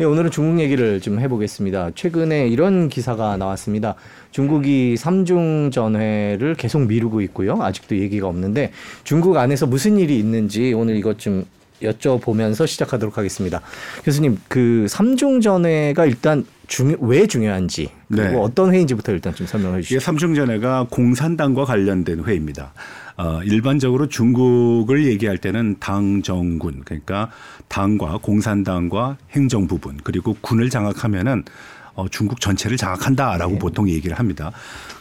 네, 오늘은 중국 얘기를 좀 해보겠습니다. 최근에 이런 기사가 나왔습니다. 중국이 삼중 전회를 계속 미루고 있고요. 아직도 얘기가 없는데 중국 안에서 무슨 일이 있는지 오늘 이것 좀 여쭤보면서 시작하도록 하겠습니다. 교수님, 그 삼중 전회가 일단 중, 왜 중요한지 그리고 네. 어떤 회의인지부터 일단 좀 설명해 주시죠. 이게 삼중 전회가 공산당과 관련된 회의입니다. 어, 일반적으로 중국을 얘기할 때는 당 정군 그러니까 당과 공산당과 행정 부분 그리고 군을 장악하면은 어, 중국 전체를 장악한다라고 네. 보통 얘기를 합니다.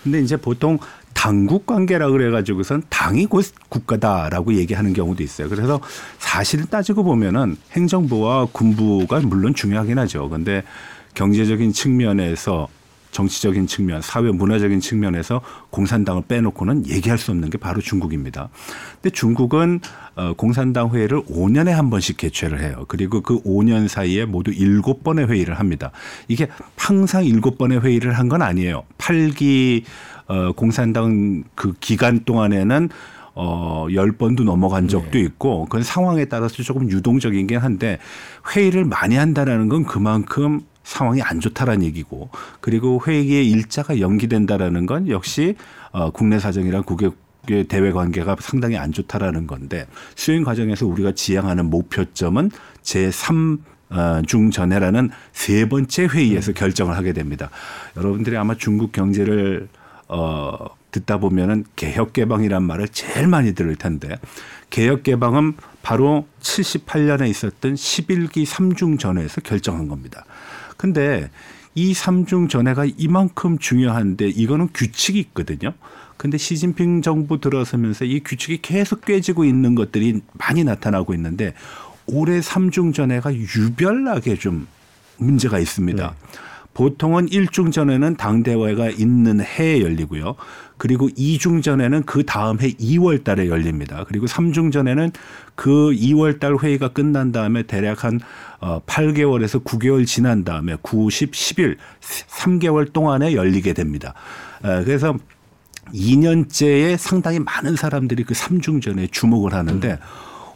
근데 이제 보통 당국 관계라 그래가지고선 당이 곧 국가다라고 얘기하는 경우도 있어요. 그래서 사실 따지고 보면은 행정부와 군부가 물론 중요하긴 하죠. 근데 경제적인 측면에서 정치적인 측면, 사회 문화적인 측면에서 공산당을 빼놓고는 얘기할 수 없는 게 바로 중국입니다. 근데 중국은 어, 공산당 회의를 5년에 한 번씩 개최를 해요. 그리고 그 5년 사이에 모두 7번의 회의를 합니다. 이게 항상 7번의 회의를 한 건 아니에요. 8기 어, 공산당 그 기간 동안에는 어, 10번도 넘어간 적도 네. 있고 그건 상황에 따라서 조금 유동적이긴 한데 회의를 많이 한다라는 건 그만큼 상황이 안 좋다라는 얘기고 그리고 회의의 일자가 연기된다라는 건 역시 어, 국내 사정이랑 국외 의 대외 관계가 상당히 안 좋다라는 건데 수행 과정에서 우리가 지향하는 목표점은 제3 어, 중전회라는 세 번째 회의에서 결정을 하게 됩니다. 여러분들이 아마 중국 경제를 어 듣다 보면은 개혁 개방이란 말을 제일 많이 들을 텐데 개혁 개방은 바로 78년에 있었던 11기 3중 전회에서 결정한 겁니다. 근데 이 삼중 전회가 이만큼 중요한데 이거는 규칙이 있거든요. 근데 시진핑 정부 들어서면서 이 규칙이 계속 깨지고 있는 것들이 많이 나타나고 있는데 올해 삼중 전회가 유별나게 좀 문제가 있습니다. 네. 보통은 일중 전에는 당대회가 있는 해에 열리고요. 그리고 이중 전에는 그 다음 해 2월 달에 열립니다. 그리고 삼중 전에는 그 2월 달 회의가 끝난 다음에 대략 한 8개월에서 어, 9개월 지난 다음에 9, 10, 10일 3개월 동안에 열리게 됩니다. 그래서 2년째에 상당히 많은 사람들이 그 삼중전에 주목을 하는데 음.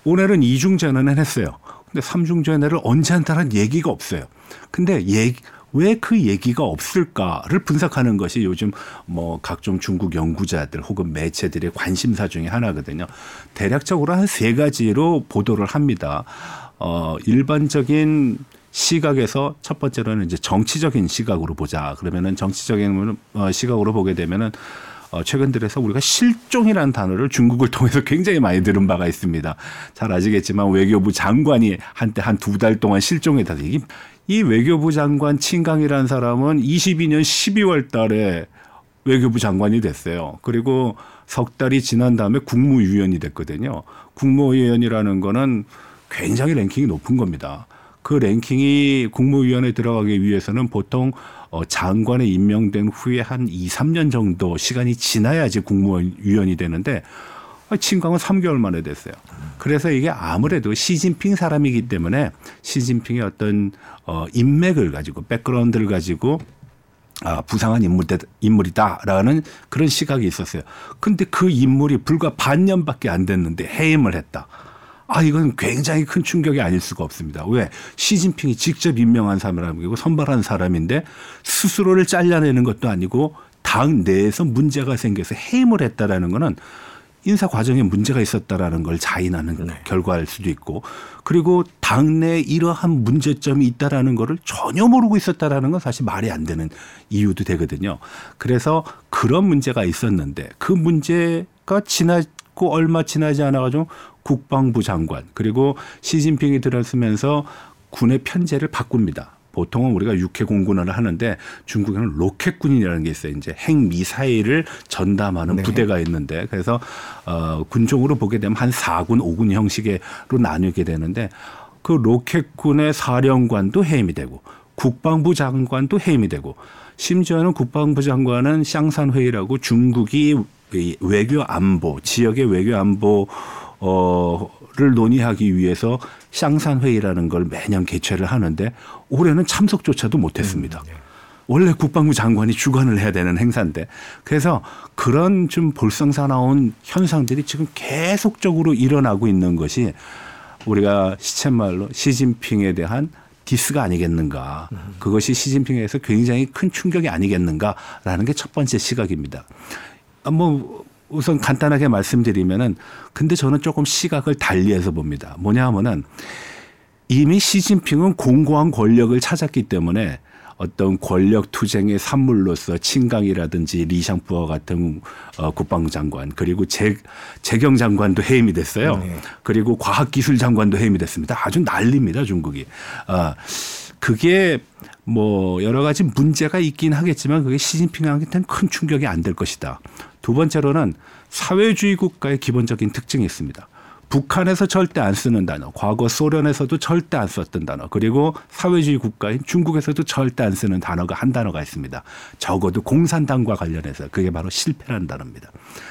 올해는 이중전에는 했어요. 근데 삼중전에를 언제 한다는 얘기가 없어요. 근데 얘기 왜 그 얘기가 없을까를 분석하는 것이 요즘 뭐 각종 중국 연구자들 혹은 매체들의 관심사 중의 하나거든요. 대략적으로 한 세 가지로 보도를 합니다. 어, 일반적인 시각에서 첫 번째로는 이제 정치적인 시각으로 보자. 그러면은 정치적인 어, 시각으로 보게 되면은 어, 최근 들어서 우리가 실종이라는 단어를 중국을 통해서 굉장히 많이 들은 바가 있습니다. 잘 아시겠지만 외교부 장관이 한때 한 두 달 동안 실종했다. 이게 이 외교부 장관 친강이라는 사람은 22년 12월 달에 외교부 장관이 됐어요. 그리고 석 달이 지난 다음에 국무위원이 됐거든요. 국무위원이라는 거는 굉장히 랭킹이 높은 겁니다. 그 랭킹이 국무위원회 들어가기 위해서는 보통 어, 장관에 임명된 후에 한 2, 3년 정도 시간이 지나야지 국무위원이 되는데 친광은 3개월 만에 됐어요. 그래서 이게 아무래도 시진핑 사람이기 때문에 시진핑의 어떤 어 인맥을 가지고 백그라운드를 가지고 아, 부상한 인물, 인물이다라는 그런 시각이 있었어요. 근데 그 인물이 불과 반년밖에 안 됐는데 해임을 했다. 아, 이건 굉장히 큰 충격이 아닐 수가 없습니다. 왜? 시진핑이 직접 임명한 사람이고 선발한 사람인데 스스로를 잘라내는 것도 아니고 당 내에서 문제가 생겨서 해임을 했다라는 거는 인사 과정에 문제가 있었다라는 걸 자인하는 네. 결과일 수도 있고 그리고 당내 이러한 문제점이 있다라는 거를 전혀 모르고 있었다라는 건 사실 말이 안 되는 이유도 되거든요. 그래서 그런 문제가 있었는데 그 문제가 지났고 얼마 지나지 않아 가지고 국방부 장관 그리고 시진핑이 들었으면서 군의 편제를 바꿉니다. 보통은 우리가 육해 공군을 하는데 중국에는 로켓군이라는 게 있어요. 이제 핵 미사일을 전담하는 네. 부대가 있는데 그래서 어 군종으로 보게 되면 한 4군, 5군 형식으로 나누게 되는데 그 로켓군의 사령관도 해임이 되고 국방부 장관도 해임이 되고 심지어는 국방부 장관은 샹산 회의라고 중국이 외교 안보 지역의 외교 안보 어를 논의하기 위해서 샹산 회의라는 걸 매년 개최를 하는데 올해는 참석조차도 못했습니다. 음, 네. 원래 국방부 장관이 주관을 해야 되는 행사인데 그래서 그런 좀 볼썽사나운 현상들이 지금 계속적으로 일어나고 있는 것이 우리가 시쳇말로 시진핑에 대한 디스가 아니겠는가. 그것이 시진핑에서 굉장히 큰 충격이 아니겠는가라는 게 첫 번째 시각입니다. 아, 뭐 우선 간단하게 말씀드리면은 근데 저는 조금 시각을 달리해서 봅니다. 뭐냐 하면은 이미 시진핑은 공고한 권력을 찾았기 때문에 어떤 권력 투쟁의 산물로서 친강이라든지 리샹푸어 같은 어, 국방장관 그리고 재, 재경 장관도 해임이 됐어요. 네. 그리고 과학기술 장관도 해임이 됐습니다. 아주 난립니다 중국이. 아 그게 뭐 여러 가지 문제가 있긴 하겠지만 그게 시진핑한테는 큰 충격이 안 될 것이다. 두 번째로는 사회주의 국가의 기본적인 특징이 있습니다. 북한에서 절대 안 쓰는 단어, 과거 소련에서도 절대 안 썼던 단어, 그리고 사회주의 국가인 중국에서도 절대 안 쓰는 단어가 한 단어가 있습니다. 적어도 공산당과 관련해서 그게 바로 실패라는 단어입니다.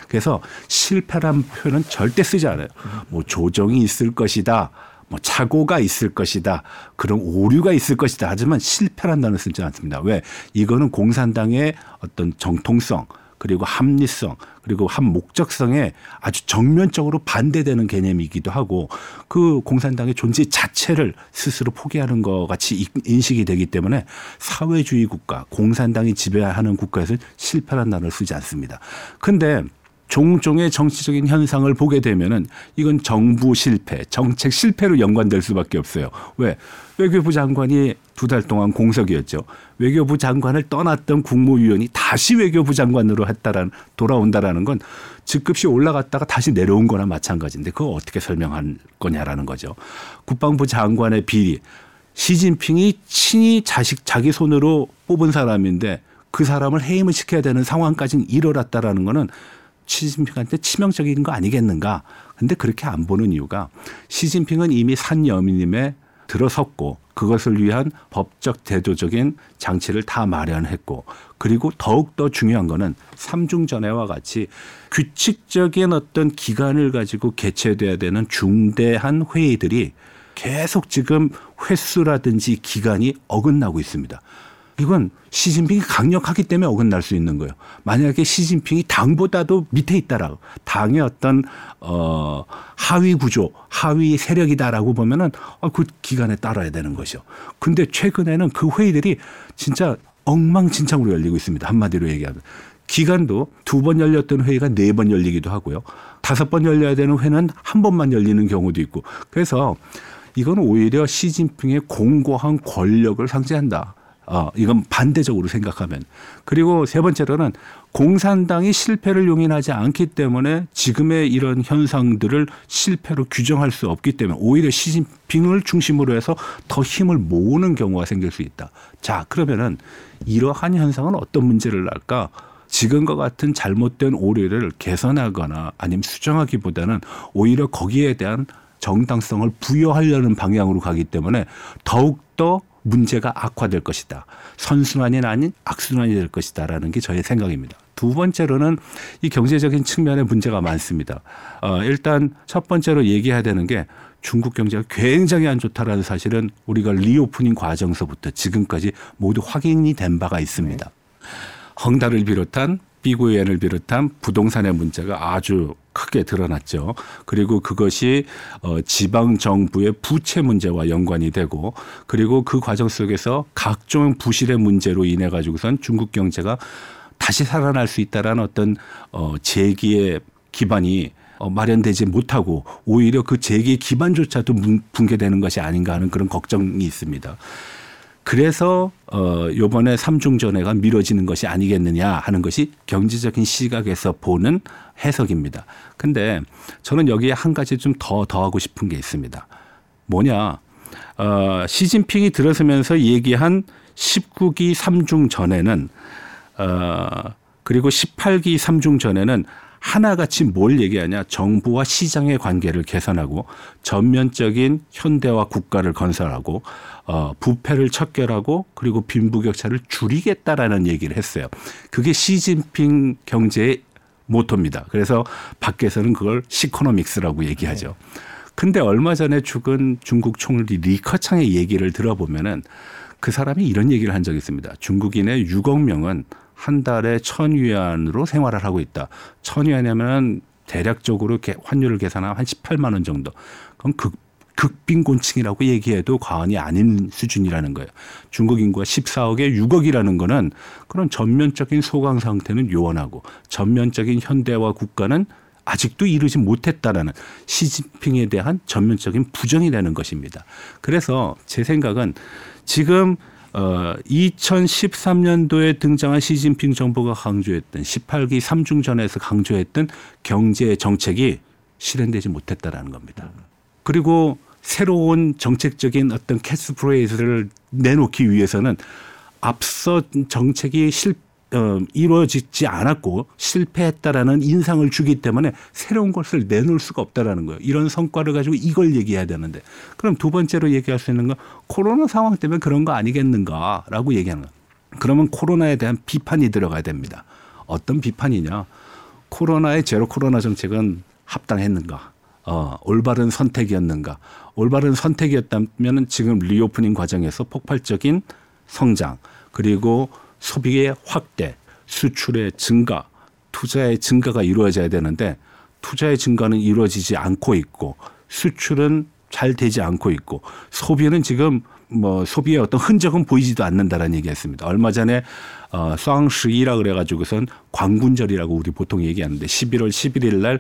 그래서 실패란 표현은 절대 쓰지 않아요. 뭐 조정이 있을 것이다. 뭐 착오가 있을 것이다. 그런 오류가 있을 것이다. 하지만 실패란 단어를 쓰지 않습니다. 왜? 이거는 공산당의 어떤 정통성 그리고 합리성 그리고 한 목적성에 아주 정면적으로 반대되는 개념이기도 하고 그 공산당의 존재 자체를 스스로 포기하는 것 같이 인식이 되기 때문에 사회주의 국가 공산당이 지배하는 국가에서 실패란 단어를 쓰지 않습니다. 근데 종종의 정치적인 현상을 보게 되면은 이건 정부 실패, 정책 실패로 연관될 수밖에 없어요. 왜? 외교부 장관이 두 달 동안 공석이었죠. 외교부 장관을 떠났던 국무위원이 다시 외교부 장관으로 했다라는 돌아온다라는 건 즉급시 올라갔다가 다시 내려온 거나 마찬가지인데 그거 어떻게 설명할 거냐라는 거죠. 국방부 장관의 비리 시진핑이 친히 자식 자기 손으로 뽑은 사람인데 그 사람을 해임을 시켜야 되는 상황까지 이르렀다라는 거는 시진핑한테 치명적인 거 아니겠는가. 근데 그렇게 안 보는 이유가 시진핑은 이미 산여민임에 들어섰고 그것을 위한 법적 제도적인 장치를 다 마련했고 그리고 더욱더 중요한 거는 삼중전회와 같이 규칙적인 어떤 기간을 가지고 개최돼야 되는 중대한 회의들이 계속 지금 횟수라든지 기간이 어긋나고 있습니다. 이건 시진핑이 강력하기 때문에 어긋날 수 있는 거예요. 만약에 시진핑이 당보다도 밑에 있다라고 당의 어떤 어 하위 구조, 하위 세력이다라고 보면은 어, 그 기간에 따라야 되는 거죠. 근데 최근에는 그 회의들이 진짜 엉망진창으로 열리고 있습니다. 한마디로 얘기하면. 기간도 두 번 열렸던 회의가 네 번 열리기도 하고요. 다섯 번 열려야 되는 회는 한 번만 열리는 경우도 있고. 그래서 이건 오히려 시진핑의 공고한 권력을 상징한다. 어, 이건 반대적으로 생각하면. 그리고 세 번째로는 공산당이 실패를 용인하지 않기 때문에 지금의 이런 현상들을 실패로 규정할 수 없기 때문에 오히려 시진핑을 중심으로 해서 더 힘을 모으는 경우가 생길 수 있다. 자, 그러면은 이러한 현상은 어떤 문제를 날까? 지금과 같은 잘못된 오류를 개선하거나 아니면 수정하기보다는 오히려 거기에 대한 정당성을 부여하려는 방향으로 가기 때문에 더욱더 문제가 악화될 것이다. 선순환이 아닌 악순환이 될 것이다라는 게 저의 생각입니다. 두 번째로는 이 경제적인 측면에 문제가 많습니다. 어, 일단 첫 번째로 얘기해야 되는 게 중국 경제가 굉장히 안 좋다라는 사실은 우리가 reopening 과정서부터 지금까지 모두 확인이 된 바가 있습니다. 헝다를 비롯한 비구엔을 비롯한 부동산의 문제가 아주 크게 드러났죠. 그리고 그것이 어 지방 정부의 부채 문제와 연관이 되고 그리고 그 과정 속에서 각종 부실의 문제로 인해 가지고선 중국 경제가 다시 살아날 수 있다라는 어떤 어 재기의 기반이 어, 마련되지 못하고 오히려 그 재기 기반조차도 붕괴되는 것이 아닌가 하는 그런 걱정이 있습니다. 그래서 어 요번에 삼중 전회가 미뤄지는 것이 아니겠느냐 하는 것이 경제적인 시각에서 보는 해석입니다. 근데 저는 여기에 한 가지 좀 더 더하고 싶은 게 있습니다. 뭐냐? 어 시진핑이 들어서면서 얘기한 19기 삼중 전회는 어 그리고 18기 삼중 전회는 하나같이 뭘 얘기하냐 정부와 시장의 관계를 개선하고 전면적인 현대화 국가를 건설하고 어, 부패를 척결하고 그리고 빈부격차를 줄이겠다라는 얘기를 했어요. 그게 시진핑 경제의 모토입니다. 그래서 밖에서는 그걸 시코노믹스라고 얘기하죠. 근데 얼마 전에 죽은 중국 총리 리커창의 얘기를 들어보면은 그 사람이 이런 얘기를 한 적이 있습니다. 중국인의 6억 명은 한 달에 천 위안으로 생활을 하고 있다. 천 위안이면 대략적으로 환율을 계산하면 한 18만 원 정도. 그럼 그 극빈곤층이라고 얘기해도 과언이 아닌 수준이라는 거예요. 중국 인구가 14억에 6억이라는 거는 그런 전면적인 소강 상태는 요원하고 전면적인 현대화 국가는 아직도 이르지 못했다라는 시진핑에 대한 전면적인 부정이 되는 것입니다. 그래서 제 생각은 지금 어 2013년도에 등장한 시진핑 정부가 강조했던 18기 삼중전에서 강조했던 경제 정책이 실현되지 못했다라는 겁니다. 그리고 새로운 정책적인 어떤 캐스프레이즈를 내놓기 위해서는 앞서 정책이 실 어, 이루어지지 않았고 실패했다라는 인상을 주기 때문에 새로운 것을 내놓을 수가 없다라는 거예요. 이런 성과를 가지고 이걸 얘기해야 되는데 그럼 두 번째로 얘기할 수 있는 건 코로나 상황 때문에 그런 거 아니겠는가라고 얘기하는 거예요. 그러면 코로나에 대한 비판이 들어가야 됩니다. 어떤 비판이냐? 코로나의 제로 코로나 정책은 합당했는가? 어, 올바른 선택이었는가? 올바른 선택이었다면 지금 reopening 과정에서 폭발적인 성장 그리고 소비의 확대, 수출의 증가, 투자의 증가가 이루어져야 되는데 투자의 증가는 이루어지지 않고 있고 수출은 잘 되지 않고 있고 소비는 지금 뭐 소비의 어떤 흔적은 보이지도 않는다라는 얘기했습니다. 얼마 전에 어 双十一라 그래가지고선 광군절이라고 우리 보통 얘기하는데 11월 11일 날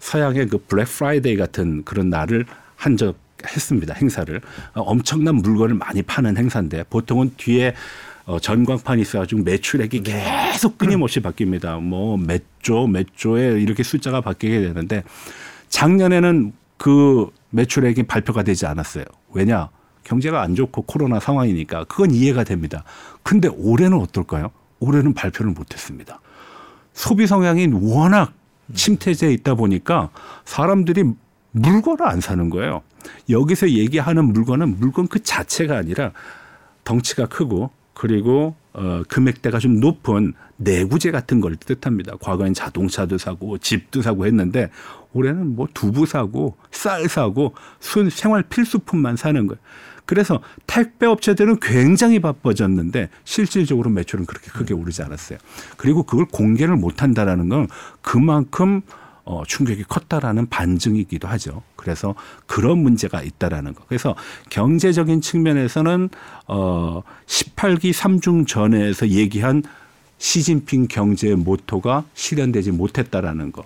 서양의 그 Black Friday 같은 그런 날을 한 적 했습니다. 행사를 어, 엄청난 물건을 많이 파는 행사인데 보통은 뒤에 어, 전광판이 있어가지고 매출액이 계속 끊임없이 바뀝니다. 뭐 몇 조, 몇 조에 이렇게 숫자가 바뀌게 되는데 작년에는 그 매출액이 발표가 되지 않았어요. 왜냐? 경제가 안 좋고 코로나 상황이니까 그건 이해가 됩니다. 근데 올해는 어떨까요? 올해는 발표를 못했습니다. 소비 성향이 워낙 침체돼 있다 보니까 사람들이 물건을 안 사는 거예요. 여기서 얘기하는 물건은 물건 그 자체가 아니라 덩치가 크고 그리고 어, 금액대가 좀 높은 내구재 같은 걸 뜻합니다. 과거엔 자동차도 사고 집도 사고 했는데 올해는 뭐 두부 사고 쌀 사고 순 생활 필수품만 사는 거예요. 그래서 택배 업체들은 굉장히 바빠졌는데 실질적으로 매출은 그렇게 크게 오르지 않았어요. 그리고 그걸 공개를 못 한다라는 건 그만큼 어, 충격이 컸다라는 반증이기도 하죠. 그래서 그런 문제가 있다라는 거. 그래서 경제적인 측면에서는 어, 18기 3중 전에서 얘기한 시진핑 경제의 모토가 실현되지 못했다라는 거.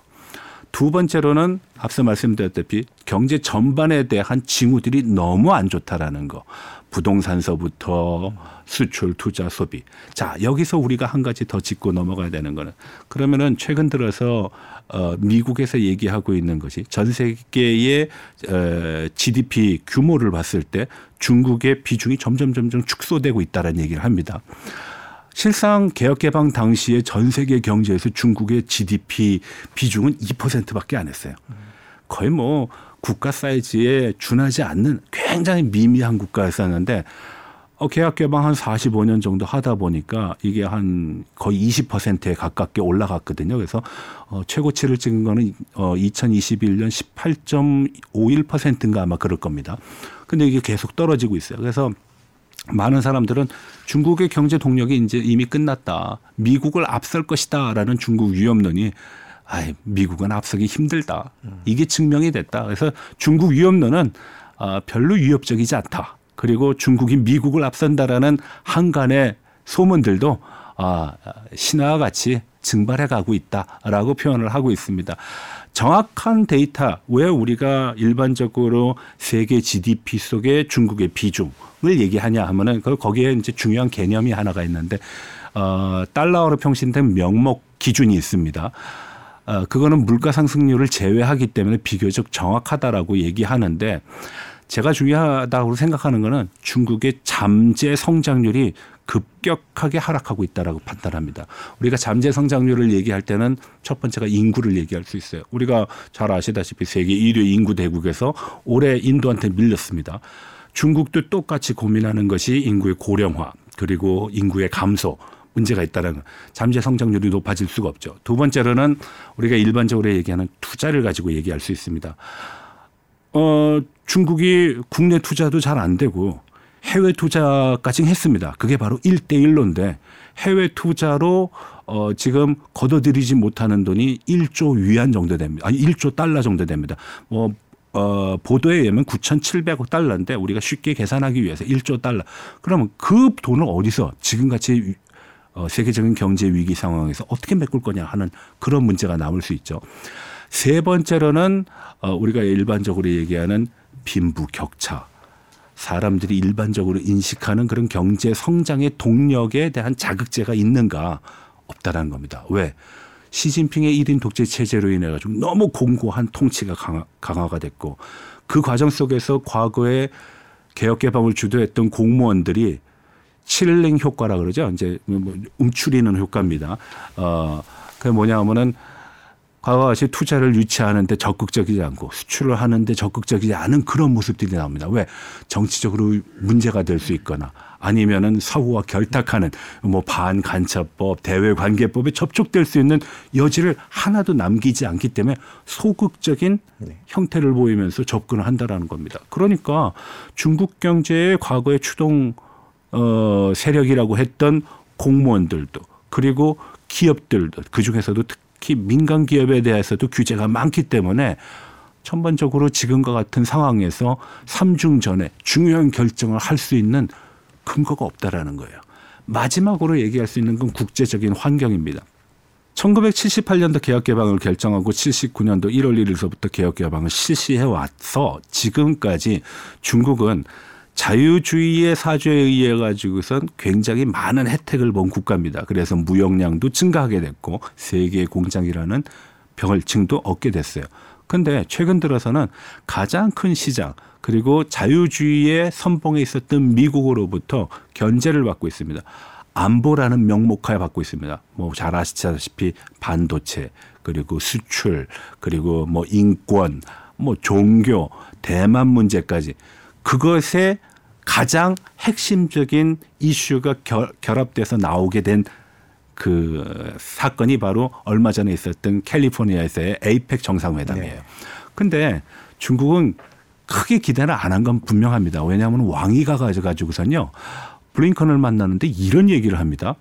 두 번째로는 앞서 말씀드렸다시피 경제 전반에 대한 징후들이 너무 안 좋다라는 거. 부동산서부터 수출, 투자, 소비. 자, 여기서 우리가 한 가지 더 짚고 넘어가야 되는 거는 그러면은 최근 들어서 어 미국에서 얘기하고 있는 것이 전 세계의 어 GDP 규모를 봤을 때 중국의 비중이 점점 점점 축소되고 있다라는 얘기를 합니다. 실상 개혁 개방 당시에 전 세계 경제에서 중국의 GDP 비중은 2%밖에 안 했어요. 거의 뭐 국가 사이즈에 준하지 않는 굉장히 미미한 국가였었는데 어, 계약 개방 한 45년 정도 하다 보니까 이게 한 거의 20%에 가깝게 올라갔거든요. 그래서 어, 최고치를 찍은 거는 어, 2021년 18.51%인가 아마 그럴 겁니다. 근데 이게 계속 떨어지고 있어요. 그래서 많은 사람들은 중국의 경제 동력이 이제 이미 끝났다. 미국을 앞설 것이다라는 중국 위험론이 아이, 미국은 앞서기 힘들다. 이게 증명이 됐다. 그래서 중국 위험론은 아, 별로 위협적이지 않다. 그리고 중국이 미국을 앞선다라는 한간의 소문들도 아, 신화와 같이 증발해 가고 있다라고 표현을 하고 있습니다. 정확한 데이터 왜 우리가 일반적으로 세계 GDP 속에 중국의 비중을 얘기하냐 하면은 그 거기에 이제 중요한 개념이 하나가 있는데 어 달러로 평신된 명목 기준이 있습니다. 어 그거는 물가 상승률을 제외하기 때문에 비교적 정확하다라고 얘기하는데 제가 중요하다고 생각하는 거는 중국의 잠재 성장률이 급격하게 하락하고 있다라고 판단합니다. 우리가 잠재 성장률을 얘기할 때는 첫 번째가 인구를 얘기할 수 있어요. 우리가 잘 아시다시피 세계 1위 인구 대국에서 올해 인도한테 밀렸습니다. 중국도 똑같이 고민하는 것이 인구의 고령화 그리고 인구의 감소 문제가 있다는 잠재 성장률이 높아질 수가 없죠. 두 번째로는 우리가 일반적으로 얘기하는 투자를 가지고 얘기할 수 있습니다. 어, 중국이 국내 투자도 잘 안 되고 해외 투자까지 했습니다. 그게 바로 1대1로인데 해외 투자로 어 지금 걷어들이지 못하는 돈이 1조 위안 정도 됩니다. 아니 1조 달러 정도 됩니다. 뭐 어, 보도에 의하면 9,700억 달러인데 우리가 쉽게 계산하기 위해서 1조 달러. 그러면 그 돈을 어디서 지금같이 어, 세계적인 경제 위기 상황에서 어떻게 메꿀 거냐 하는 그런 문제가 남을 수 있죠. 세 번째로는 어, 우리가 일반적으로 얘기하는 빈부 격차. 사람들이 일반적으로 인식하는 그런 경제 성장의 동력에 대한 자극제가 있는가 없다라는 겁니다. 왜? 시진핑의 1인 독재 체제로 인해 가지고 너무 공고한 통치가 강화, 강화가 됐고 그 과정 속에서 과거에 개혁 개방을 주도했던 공무원들이 칠링 효과라 그러죠. 이제 뭐 움츠리는 효과입니다. 어, 그게 뭐냐 하면은 과거와 같이 투자를 유치하는데 적극적이지 않고 수출을 하는데 적극적이지 않은 그런 모습들이 나옵니다. 왜? 정치적으로 문제가 될 수 있거나 아니면은 서구와 결탁하는 뭐 반간첩법, 대외관계법에 접촉될 수 있는 여지를 하나도 남기지 않기 때문에 소극적인 네. 형태를 보이면서 접근을 한다라는 겁니다. 그러니까 중국 경제의 과거의 추동 어 세력이라고 했던 공무원들도 그리고 기업들도 그 중에서도 특 특히 민간 기업에 대해서도 규제가 많기 때문에 천번적으로 지금과 같은 상황에서 삼중 전에 중요한 결정을 할 수 있는 근거가 없다라는 거예요. 마지막으로 얘기할 수 있는 건 국제적인 환경입니다. 1978년도 개혁 개방을 결정하고 79년도 1월 1일서부터 개혁 개방을 실시해 와서 지금까지 중국은 자유주의의 사주에 의해 가지고선 굉장히 많은 혜택을 본 국가입니다. 그래서 무역량도 증가하게 됐고 세계 공장이라는 병을증도 얻게 됐어요. 근데 최근 들어서는 가장 큰 시장 그리고 자유주의의 선봉에 있었던 미국으로부터 견제를 받고 있습니다. 안보라는 명목하에 받고 있습니다. 뭐 잘 아시다시피 반도체 그리고 수출 그리고 뭐 인권 뭐 종교 대만 문제까지 그것에 가장 핵심적인 이슈가 결, 합돼서 나오게 된 그 사건이 바로 얼마 전에 있었던 캘리포니아에서의 에이펙 정상회담이에요. 네. 근데 중국은 크게 기대를 안 한 건 분명합니다. 왜냐하면 왕이 가가지고선요 블링컨을 만나는데 이런 얘기를 합니다.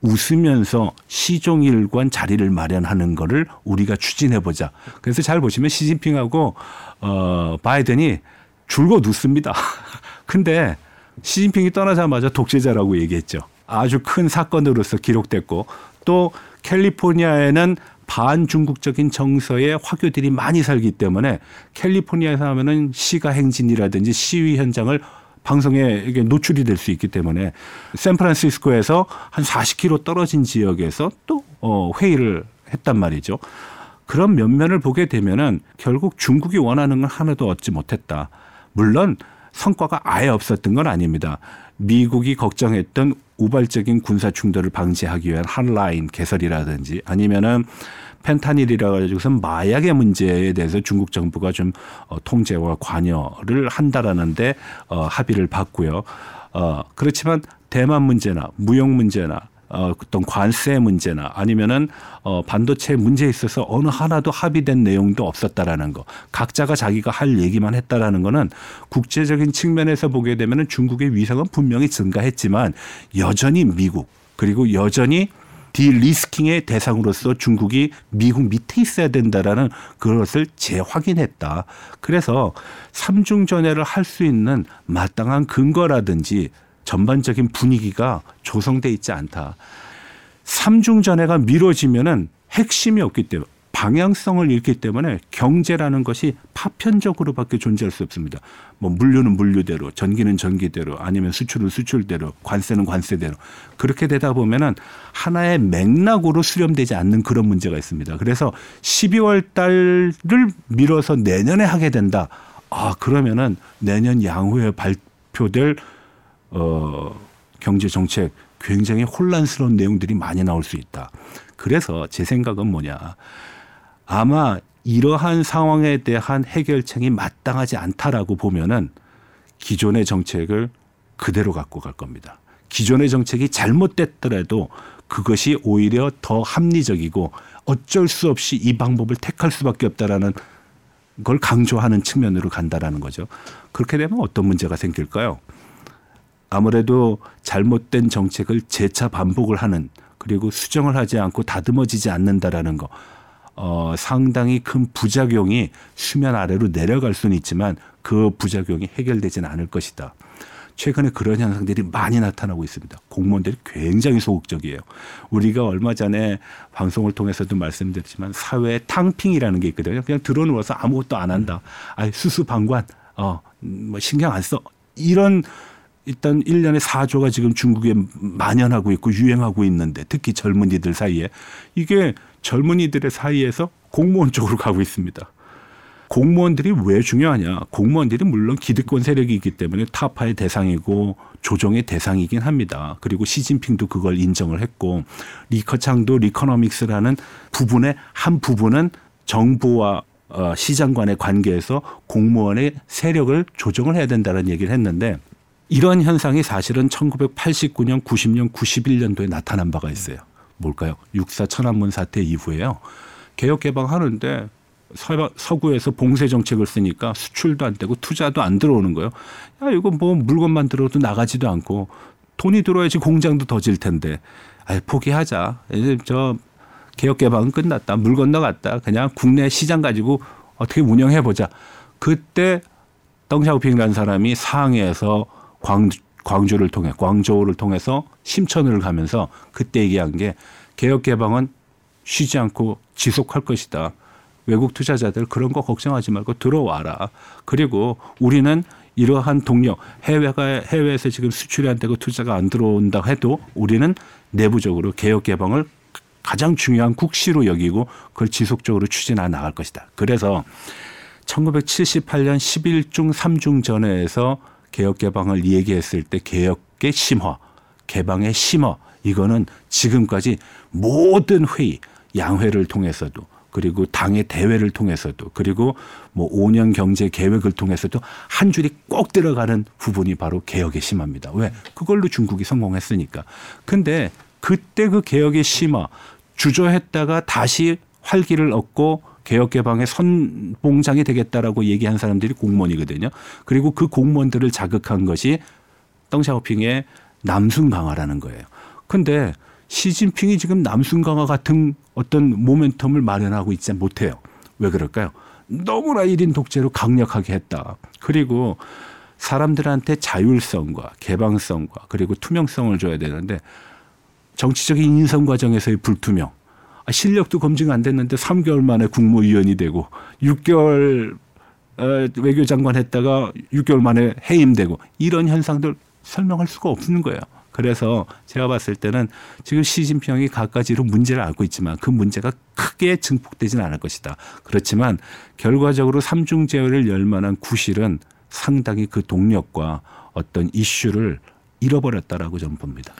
웃으면서 시종일관 자리를 마련하는 거를 우리가 추진해 보자. 그래서 잘 보시면 시진핑하고 어 바이든이 줄곧 웃습니다. 근데 시진핑이 떠나자마자 독재자라고 얘기했죠. 아주 큰 사건으로서 기록됐고 또 캘리포니아에는 반중국적인 정서의 화교들이 많이 살기 때문에 캘리포니아에서 하면은 시가 행진이라든지 시위 현장을 방송에 이게 노출이 될 수 있기 때문에 샌프란시스코에서 한 40km 떨어진 지역에서 또 어, 회의를 했단 말이죠. 그런 면면을 보게 되면은 결국 중국이 원하는 건 하나도 얻지 못했다. 물론 성과가 아예 없었던 건 아닙니다. 미국이 걱정했던 우발적인 군사 충돌을 방지하기 위한 한라인 개설이라든지 아니면은 펜타닐이라 가지고서 마약의 문제에 대해서 중국 정부가 좀 어, 통제와 관여를 한다라는데 어, 합의를 봤고요. 어, 그렇지만 대만 문제나 무역 문제나 어, 어떤 관세 문제나 아니면은 어, 반도체 문제에 있어서 어느 하나도 합의된 내용도 없었다라는 거. 각자가 자기가 할 얘기만 했다라는 거는 국제적인 측면에서 보게 되면은 중국의 위상은 분명히 증가했지만 여전히 미국 그리고 여전히 디리스킹의 대상으로서 중국이 미국 밑에 있어야 된다라는 그것을 재확인했다. 그래서 삼중 전해를 할 수 있는 마땅한 근거라든지 전반적인 분위기가 조성돼 있지 않다. 삼중 전해가 미뤄지면은 핵심이 없기 때문에 방향성을 잃기 때문에 경제라는 것이 파편적으로밖에 존재할 수 없습니다. 뭐 물류는 물류대로, 전기는 전기대로, 아니면 수출은 수출대로, 관세는 관세대로 그렇게 되다 보면은 하나의 맥락으로 수렴되지 않는 그런 문제가 있습니다. 그래서 12월 달을 미뤄서 내년에 하게 된다. 아 그러면은 내년 양후에 발표될 어, 경제 정책 굉장히 혼란스러운 내용들이 많이 나올 수 있다. 그래서 제 생각은 뭐냐. 아마 이러한 상황에 대한 해결책이 마땅하지 않다라고 보면은 기존의 정책을 그대로 갖고 갈 겁니다. 기존의 정책이 잘못됐더라도 그것이 오히려 더 합리적이고 어쩔 수 없이 이 방법을 택할 수밖에 없다라는 걸 강조하는 측면으로 간다라는 거죠. 그렇게 되면 어떤 문제가 생길까요? 아무래도 잘못된 정책을 재차 반복을 하는 그리고 수정을 하지 않고 다듬어지지 않는다라는 거. 어, 상당히 큰 부작용이 수면 아래로 내려갈 수는 있지만 그 부작용이 해결되지는 않을 것이다. 최근에 그런 현상들이 많이 나타나고 있습니다. 공무원들이 굉장히 소극적이에요. 우리가 얼마 전에 방송을 통해서도 말씀드렸지만 사회에 탕핑이라는 게 있거든요. 그냥 들어누워서 아무것도 안 한다. 아, 수수방관, 어, 뭐 신경 안 써. 이런 일단 일년에 4조가 지금 중국에 만연하고 있고 유행하고 있는데 특히 젊은이들 사이에 이게 젊은이들의 사이에서 공무원 쪽으로 가고 있습니다. 공무원들이 왜 중요하냐? 공무원들이 물론 기득권 세력이 있기 때문에 타파의 대상이고 조정의 대상이긴 합니다. 그리고 시진핑도 그걸 인정을 했고 리커창도 리커너믹스라는 부분의 한 부분은 정부와 어, 시장 간의 관계에서 공무원의 세력을 조정을 해야 된다는 얘기를 했는데 이런 현상이 사실은 1989년, 90년, 91년도에 나타난 바가 있어요. 뭘까요? 육사 천안문 사태 이후에요. 개혁 개방하는데 서구에서 봉쇄 정책을 쓰니까 수출도 안 되고 투자도 안 들어오는 거예요. 야, 이거 뭐 물건만 들어도 나가지도 않고 돈이 들어야지 공장도 더 질 텐데. 아, 포기하자. 이제 저 개혁 개방은 끝났다. 물 건너갔다. 그냥 국내 시장 가지고 어떻게 운영해 보자. 그때 덩샤오핑이라는 사람이 상해에서 광, 광주를 통해 광저우를 통해서 심천을 가면서 그때 얘기한 게 개혁 개방은 쉬지 않고 지속할 것이다. 외국 투자자들 그런 거 걱정하지 말고 들어와라. 그리고 우리는 이러한 동력 해외가 해외에서 지금 수출이 안 되고 투자가 안 들어온다 해도 우리는 내부적으로 개혁 개방을 가장 중요한 국시로 여기고 그걸 지속적으로 추진해 나갈 것이다. 그래서 1978년 11중 3중 전회에서 개혁 개방을 얘기했을 때 개혁의 심화, 개방의 심화 이거는 지금까지 모든 회의 양회를 통해서도 그리고 당의 대회를 통해서도 그리고 뭐 5년 경제 계획을 통해서도 한 줄이 꼭 들어가는 부분이 바로 개혁의 심화입니다. 왜? 그걸로 중국이 성공했으니까. 근데 그때 그 개혁의 심화 주저했다가 다시 활기를 얻고 개혁 개방의 선봉장이 되겠다라고 얘기한 사람들이 공무원이거든요. 그리고 그 공무원들을 자극한 것이 덩샤오핑의 남순 강화라는 거예요. 근데 시진핑이 지금 남순 강화 같은 어떤 모멘텀을 마련하고 있지 못해요. 왜 그럴까요? 너무나 일인 독재로 강력하게 했다. 그리고 사람들한테 자율성과 개방성과 그리고 투명성을 줘야 되는데 정치적인 인선 과정에서의 불투명 아, 실력도 검증 안 됐는데 3개월 만에 국무위원이 되고 6개월 어, 외교장관 했다가 6개월 만에 해임되고 이런 현상들 설명할 수가 없는 거예요. 그래서 제가 봤을 때는 지금 시진핑이 갖가지로 문제를 알고 있지만 그 문제가 크게 증폭되지는 않을 것이다. 그렇지만 결과적으로 삼중 제어를 열 만한 구실은 상당히 그 동력과 어떤 이슈를 잃어버렸다라고 저는 봅니다.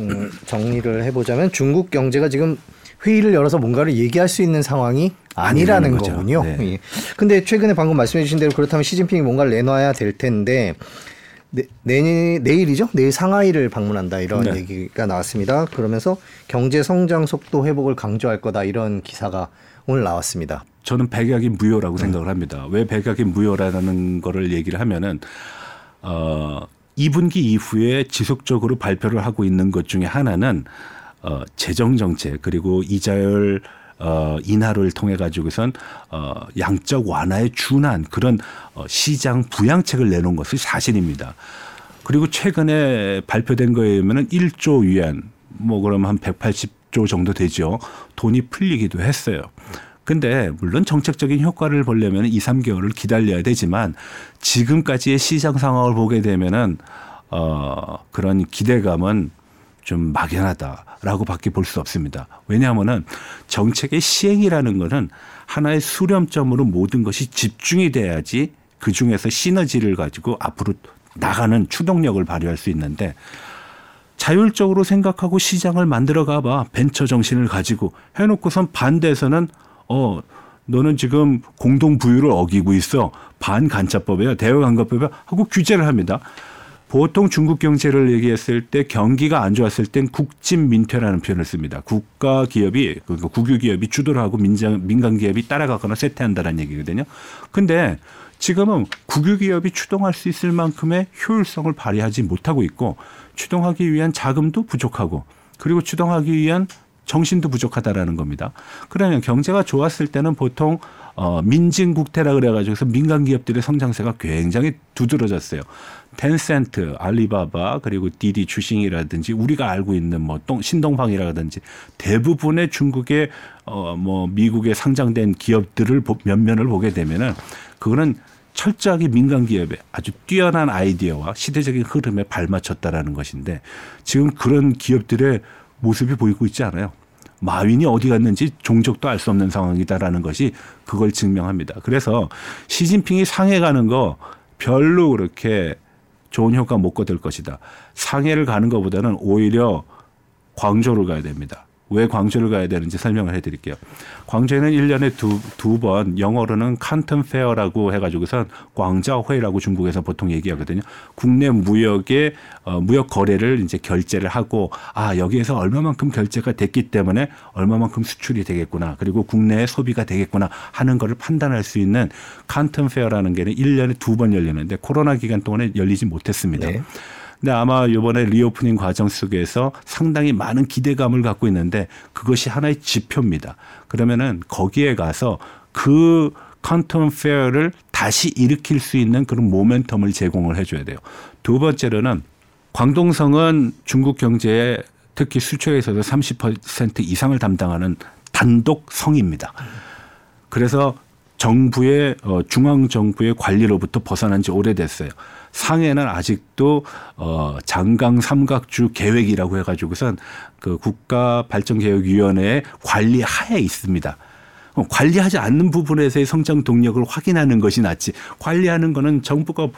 음, 정리를 해보자면 중국 경제가 지금 회의를 열어서 뭔가를 얘기할 수 있는 상황이 아니라는 거군요. 네. 예. 근데 최근에 방금 말씀해 주신 대로 그렇다면 시진핑이 뭔가를 내놔야 될 텐데 내, 내, 내일이죠? 내일 상하이를 방문한다 이런 네. 얘기가 나왔습니다. 그러면서 경제 성장 속도 회복을 강조할 거다 이런 기사가 오늘 나왔습니다. 저는 백약이 무효라고 네. 생각을 합니다. 왜 백약이 무효라는 거를 얘기를 하면은 어 2분기 이후에 지속적으로 발표를 하고 있는 것 중에 하나는 어, 재정 정책 그리고 이자율 어, 인하를 통해 가지고선 어, 양적 완화에 준한 그런 어, 시장 부양책을 내놓은 것이 사실입니다. 그리고 최근에 발표된 거에 의하면 1조 위안 뭐 그러면 한 180조 정도 되죠. 돈이 풀리기도 했어요. 근데 물론 정책적인 효과를 보려면 2, 3개월을 기다려야 되지만 지금까지의 시장 상황을 보게 되면은 어 그런 기대감은 좀 막연하다라고 밖에 볼 수 없습니다. 왜냐하면은 정책의 시행이라는 거는 하나의 수렴점으로 모든 것이 집중이 돼야지 그 중에서 시너지를 가지고 앞으로 나가는 추동력을 발휘할 수 있는데 자율적으로 생각하고 시장을 만들어 가봐 벤처 정신을 가지고 해놓고선 반대에서는 어 너는 지금 공동 부유를 어기고 있어 반간첩법이야 대외관광법이야 하고 규제를 합니다. 보통 중국 경제를 얘기했을 때 경기가 안 좋았을 땐 국진민퇴라는 표현을 씁니다. 국가 기업이 그러니까 국유 기업이 주도를 하고 민간 민간 기업이 따라가거나 쇠퇴한다는 얘기거든요. 근데 지금은 국유 기업이 추동할 수 있을 만큼의 효율성을 발휘하지 못하고 있고 추동하기 위한 자금도 부족하고 그리고 추동하기 위한 정신도 부족하다라는 겁니다. 그러면 경제가 좋았을 때는 보통 어, 민진국태라 그래가지고서 민간 기업들의 성장세가 굉장히 두드러졌어요. 텐센트, 알리바바 그리고 디디 주싱이라든지 우리가 알고 있는 뭐 동, 신동방이라든지 대부분의 중국의 어, 뭐 미국에 상장된 기업들을 면면을 보게 되면은 그거는 철저하게 민간 기업의 아주 뛰어난 아이디어와 시대적인 흐름에 발맞췄다라는 것인데 지금 그런 기업들의 모습이 보이고 있지 않아요. 마윈이 어디 갔는지 종족도 알 수 없는 상황이다라는 것이 그걸 증명합니다. 그래서 시진핑이 상해 가는 거 별로 그렇게 좋은 효과 못 거둘 것이다. 상해를 가는 것보다는 오히려 광저우를 가야 됩니다. 왜 광주를 가야 되는지 설명을 해드릴게요. 광주에는 1년에 두, 두 번 영어로는 Canton Fair라고 해가지고선 광교회라고 중국에서 보통 얘기하거든요. 국내 무역의 어, 무역 거래를 이제 결제를 하고 아, 여기에서 얼마만큼 결제가 됐기 때문에 얼마만큼 수출이 되겠구나. 그리고 국내에 소비가 되겠구나 하는 거를 판단할 수 있는 Canton Fair라는 게는 1년에 두 번 열리는데 코로나 기간 동안에 열리지 못했습니다. 네. 근데 아마 이번에 reopening 과정 속에서 상당히 많은 기대감을 갖고 있는데 그것이 하나의 지표입니다. 그러면은 거기에 가서 그 Canton Fair를 다시 일으킬 수 있는 그런 모멘텀을 제공을 해줘야 돼요. 두 번째로는 광동성은 중국 경제에 특히 수출에 있어서 30% 이상을 담당하는 단독 성입니다. 그래서 정부의 어, 중앙 정부의 관리로부터 벗어난 지 오래됐어요. 상해는 아직도 어 장강 삼각주 계획이라고 해가지고선 그 국가발전계획위원회의 관리 하에 있습니다. 어, 관리하지 않는 부분에서의 성장 동력을 확인하는 것이 낫지. 관리하는 거는 정부가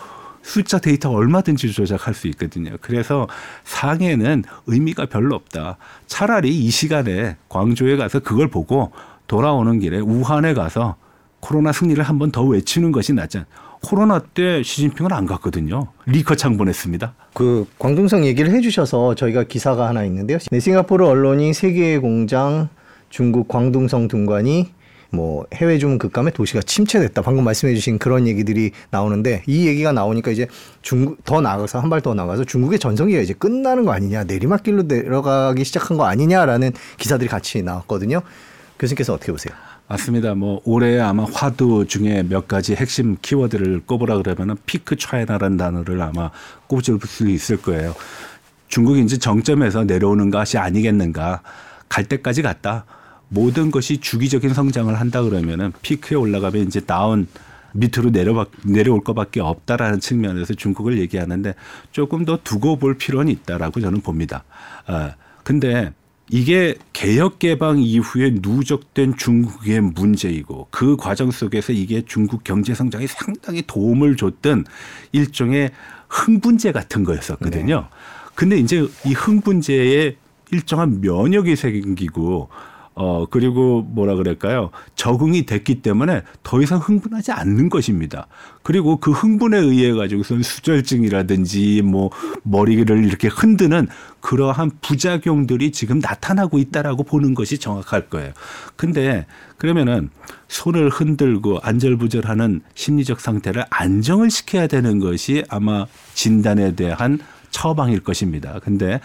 숫자 데이터 얼마든지 조작할 수 있거든요. 그래서 상해는 의미가 별로 없다. 차라리 이 시간에 광주에 가서 그걸 보고 돌아오는 길에 우한에 가서 코로나 승리를 한 번 더 외치는 것이 낫지. 코로나 때 시진핑은 안 갔거든요. 리커창 보냈습니다. 그 광동성 얘기를 해주셔서 저희가 기사가 하나 있는데요. 네, 싱가포르 언론이 세계의 공장 중국 광동성 등관이 뭐 해외 주문 급감에 도시가 침체됐다. 방금 말씀해주신 그런 얘기들이 나오는데 이 얘기가 나오니까 이제 중국 더 나가서 한 발 더 나가서 중국의 전성기가 이제 끝나는 거 아니냐, 내리막길로 내려가기 시작한 거 아니냐라는 기사들이 같이 나왔거든요. 교수님께서 어떻게 보세요? 맞습니다. 뭐 올해 아마 화두 중에 몇 가지 핵심 키워드를 꼽으라 그러면은 피크 차이나라는 단어를 아마 꼽을 수 있을 거예요. 중국이 이제 정점에서 내려오는 것이 아니겠는가. 갈 때까지 갔다. 모든 것이 주기적인 성장을 한다 그러면은 피크에 올라가면 이제 다운 밑으로 내려 내려올 것밖에 없다라는 측면에서 중국을 얘기하는데 조금 더 두고 볼 필요는 있다라고 저는 봅니다. 아, 근데 이게 개혁 개방 이후에 누적된 중국의 문제이고 그 과정 속에서 이게 중국 경제 성장에 상당히 도움을 줬던 일종의 흥분제 같은 거였었거든요. 네. 근데 이제 이 흥분제에 일정한 면역이 생기고 어, 그리고 뭐라 그럴까요? 적응이 됐기 때문에 더 이상 흥분하지 않는 것입니다. 그리고 그 흥분에 의해 가지고선 수절증이라든지 뭐 머리를 이렇게 흔드는 그러한 부작용들이 지금 나타나고 있다라고 보는 것이 정확할 거예요. 근데 그러면은 손을 흔들고 안절부절하는 심리적 상태를 안정을 시켜야 되는 것이 아마 진단에 대한 처방일 것입니다. 근데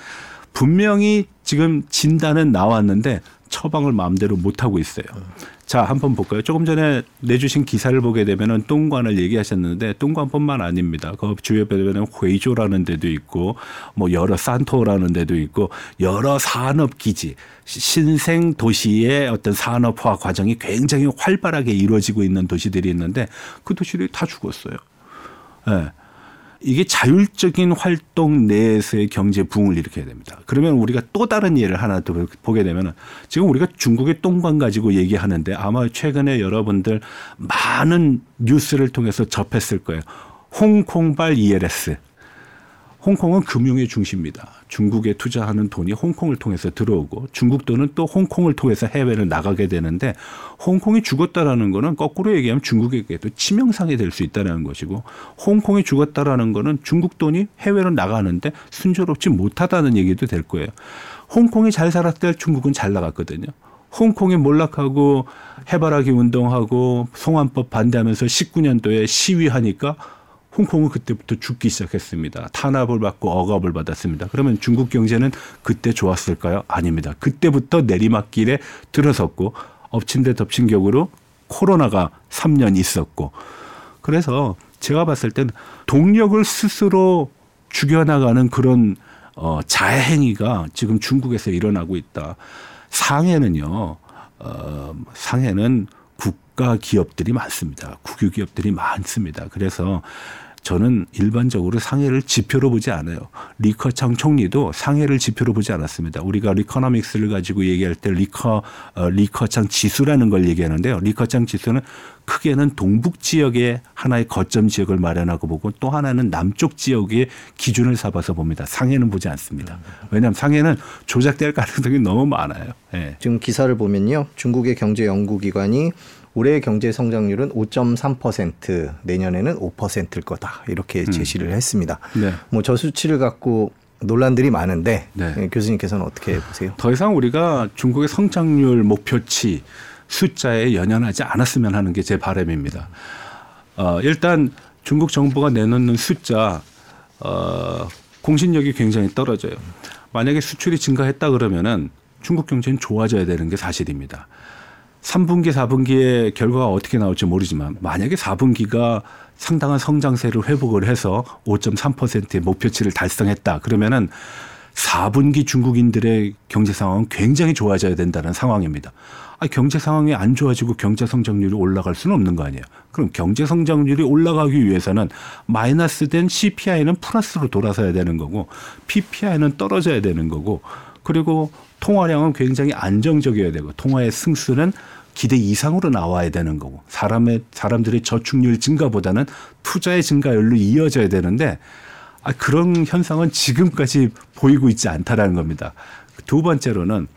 분명히 지금 진단은 나왔는데 처방을 마음대로 못 하고 있어요. 자, 한 번 볼까요? 조금 전에 내주신 기사를 보게 되면은 똥관을 얘기하셨는데 똥관뿐만 아닙니다. 그 주요 배변은 회조라는 데도 있고 뭐 여러 산토라는 데도 있고 여러 산업 기지 신생 도시의 어떤 산업화 과정이 굉장히 활발하게 이루어지고 있는 도시들이 있는데 그 도시들이 다 죽었어요. 예. 네. 이게 자율적인 활동 내에서의 경제 부흥을 일으켜야 됩니다. 그러면 우리가 또 다른 예를 하나 더 보게 되면 지금 우리가 중국의 똥관 가지고 얘기하는데 아마 최근에 여러분들 많은 뉴스를 통해서 접했을 거예요. 홍콩발 ELS. 홍콩은 금융의 중심입니다. 중국에 투자하는 돈이 홍콩을 통해서 들어오고 중국 돈은 또 홍콩을 통해서 해외를 나가게 되는데 홍콩이 죽었다라는 거는 거꾸로 얘기하면 중국에게도 치명상이 될 수 있다는 것이고 홍콩이 죽었다라는 거는 중국 돈이 해외로 나가는데 순조롭지 못하다는 얘기도 될 거예요. 홍콩이 잘 살았을 때 중국은 잘 나갔거든요. 홍콩이 몰락하고 해바라기 운동하고 송환법 반대하면서 19년도에 시위하니까 홍콩은 그때부터 죽기 시작했습니다. 탄압을 받고 억압을 받았습니다. 그러면 중국 경제는 그때 좋았을까요? 아닙니다. 그때부터 내리막길에 들어섰고 엎친 데 덮친 격으로 코로나가 3년 있었고 그래서 제가 봤을 땐 동력을 스스로 죽여나가는 그런 어, 자해행위가 지금 중국에서 일어나고 있다. 상해는요, 어, 상해는 국가 기업들이 많습니다. 국유 기업들이 많습니다. 그래서 저는 일반적으로 상해를 지표로 보지 않아요. 리커창 총리도 상해를 지표로 보지 않았습니다. 우리가 Likonomics를 가지고 얘기할 때 리커 어, 리커창 지수라는 걸 얘기하는데요. 리커창 지수는 크게는 동북 지역의 하나의 거점 지역을 마련하고 보고 또 하나는 남쪽 지역의 기준을 삼아서 봅니다. 상해는 보지 않습니다. 왜냐하면 상해는 조작될 가능성이 너무 많아요. 예. 지금 기사를 보면요. 중국의 경제 연구기관이 올해 경제 성장률은 5.3% 내년에는 5%일 거다 이렇게 제시를 했습니다. 네. 뭐저 수치를 갖고 논란들이 많은데 네. 예, 교수님께서는 어떻게 보세요? 더 이상 우리가 중국의 성장률 목표치 숫자에 연연하지 않았으면 하는 게 제 바람입니다. 어, 일단 중국 정부가 내놓는 숫자 어, 공신력이 굉장히 떨어져요. 만약에 수출이 증가했다 그러면은 중국 경제는 좋아져야 되는 게 사실입니다. 3분기, 4분기의 결과가 어떻게 나올지 모르지만 만약에 4분기가 상당한 성장세를 회복을 해서 5.3%의 목표치를 달성했다. 그러면은 4분기 중국인들의 경제 상황은 굉장히 좋아져야 된다는 상황입니다. 아, 경제 상황이 안 좋아지고 경제 성장률이 올라갈 수는 없는 거 아니에요. 그럼 경제 성장률이 올라가기 위해서는 마이너스 된 CPI는 플러스로 돌아서야 되는 거고 PPI는 떨어져야 되는 거고 그리고 통화량은 굉장히 안정적이어야 되고 통화의 승수는 기대 이상으로 나와야 되는 거고 사람의 사람들의 저축률 증가보다는 투자의 증가율로 이어져야 되는데 아, 그런 현상은 지금까지 보이고 있지 않다라는 겁니다. 두 번째로는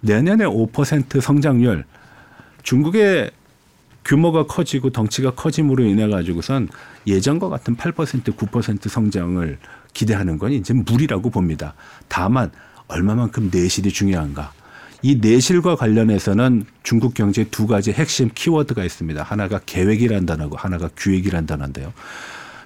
내년에 5% 성장률 중국의 규모가 커지고 덩치가 커짐으로 인해 가지고선 예전과 같은 8% 9% 성장을 기대하는 건 이제 무리라고 봅니다. 다만 얼마만큼 내실이 중요한가? 이 내실과 관련해서는 중국 경제 두 가지 핵심 키워드가 있습니다. 하나가 계획이란 단어고 하나가 기획이란 단어인데요.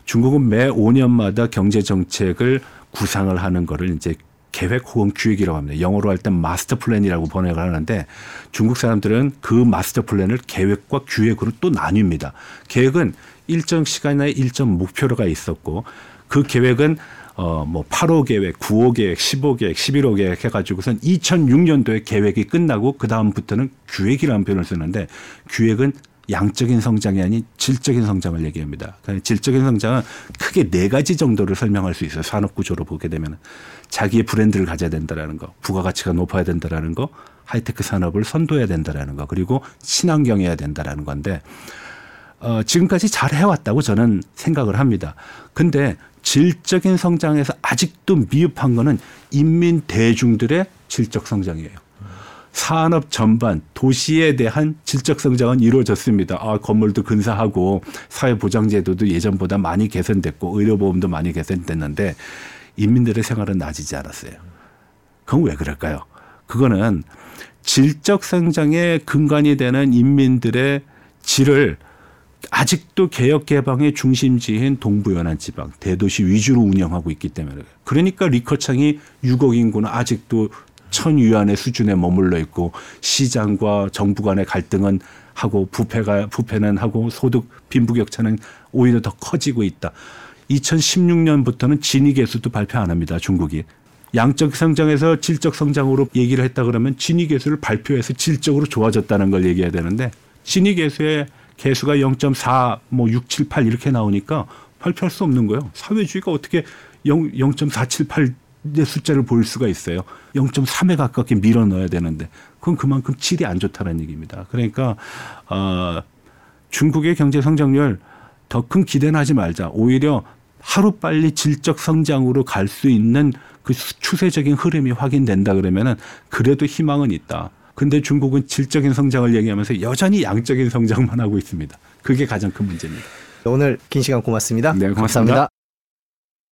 중국은 매 5년마다 경제 정책을 구상을 하는 거를 이제 계획 혹은 기획이라고 합니다. 영어로 할 땐 마스터 플랜이라고 번역을 하는데 중국 사람들은 그 마스터 플랜을 계획과 기획으로 또 나뉩니다. 계획은 일정 시간에 일정 목표가 있었고 그 계획은 어뭐 8호 계획, 9호 계획, 15 계획, 11호 계획 해가지고선 2006년도에 계획이 끝나고 그 다음부터는 기획이라는 표현을 쓰는데 기획은 양적인 성장이 아닌 질적인 성장을 얘기합니다. 그러니까 질적인 성장은 크게 네 가지 정도를 설명할 수 있어요. 산업 구조로 보게 되면 자기의 브랜드를 가져야 된다라는 거, 부가가치가 높아야 된다라는 거, 하이테크 산업을 선도해야 된다라는 거, 그리고 친환경해야 된다라는 건데 어, 지금까지 잘 해왔다고 저는 생각을 합니다. 근데 질적인 성장에서 아직도 미흡한 거는 인민 대중들의 질적 성장이에요. 산업 전반 도시에 대한 질적 성장은 이루어졌습니다. 아, 건물도 근사하고 사회 보장 제도도 예전보다 많이 개선됐고 의료 보험도 많이 개선됐는데 인민들의 생활은 나아지지 않았어요. 그건 왜 그럴까요? 그거는 질적 성장의 근간이 되는 인민들의 질을 아직도 개혁 개방의 중심지인 동부 연안 지방 대도시 위주로 운영하고 있기 때문에 그러니까 리커창이 6억 인구는 아직도 천 위안의 수준에 머물러 있고 시장과 정부 간의 갈등은 하고 부패가 부패는 하고 소득 빈부격차는 오히려 더 커지고 있다. 2016년부터는 진위 계수도 발표 안 합니다. 중국이. 양적 성장에서 질적 성장으로 얘기를 했다 그러면 진위 계수를 발표해서 질적으로 좋아졌다는 걸 얘기해야 되는데 진위 계수의 계수가 0.4, 뭐 6, 7, 8 이렇게 나오니까 발표할 수 없는 거예요. 사회주의가 어떻게 0, 0.478의 숫자를 보일 수가 있어요. 0.3에 가깝게 밀어 넣어야 되는데 그건 그만큼 질이 안 좋다는 얘기입니다. 그러니까 어, 중국의 경제 성장률 더 큰 기대는 하지 말자. 오히려 하루 빨리 질적 성장으로 갈 수 있는 그 추세적인 흐름이 확인된다 그러면은 그래도 희망은 있다. 근데 중국은 질적인 성장을 얘기하면서 여전히 양적인 성장만 하고 있습니다. 그게 가장 큰 문제입니다. 오늘 긴 시간 고맙습니다. 네, 고맙습니다. 감사합니다.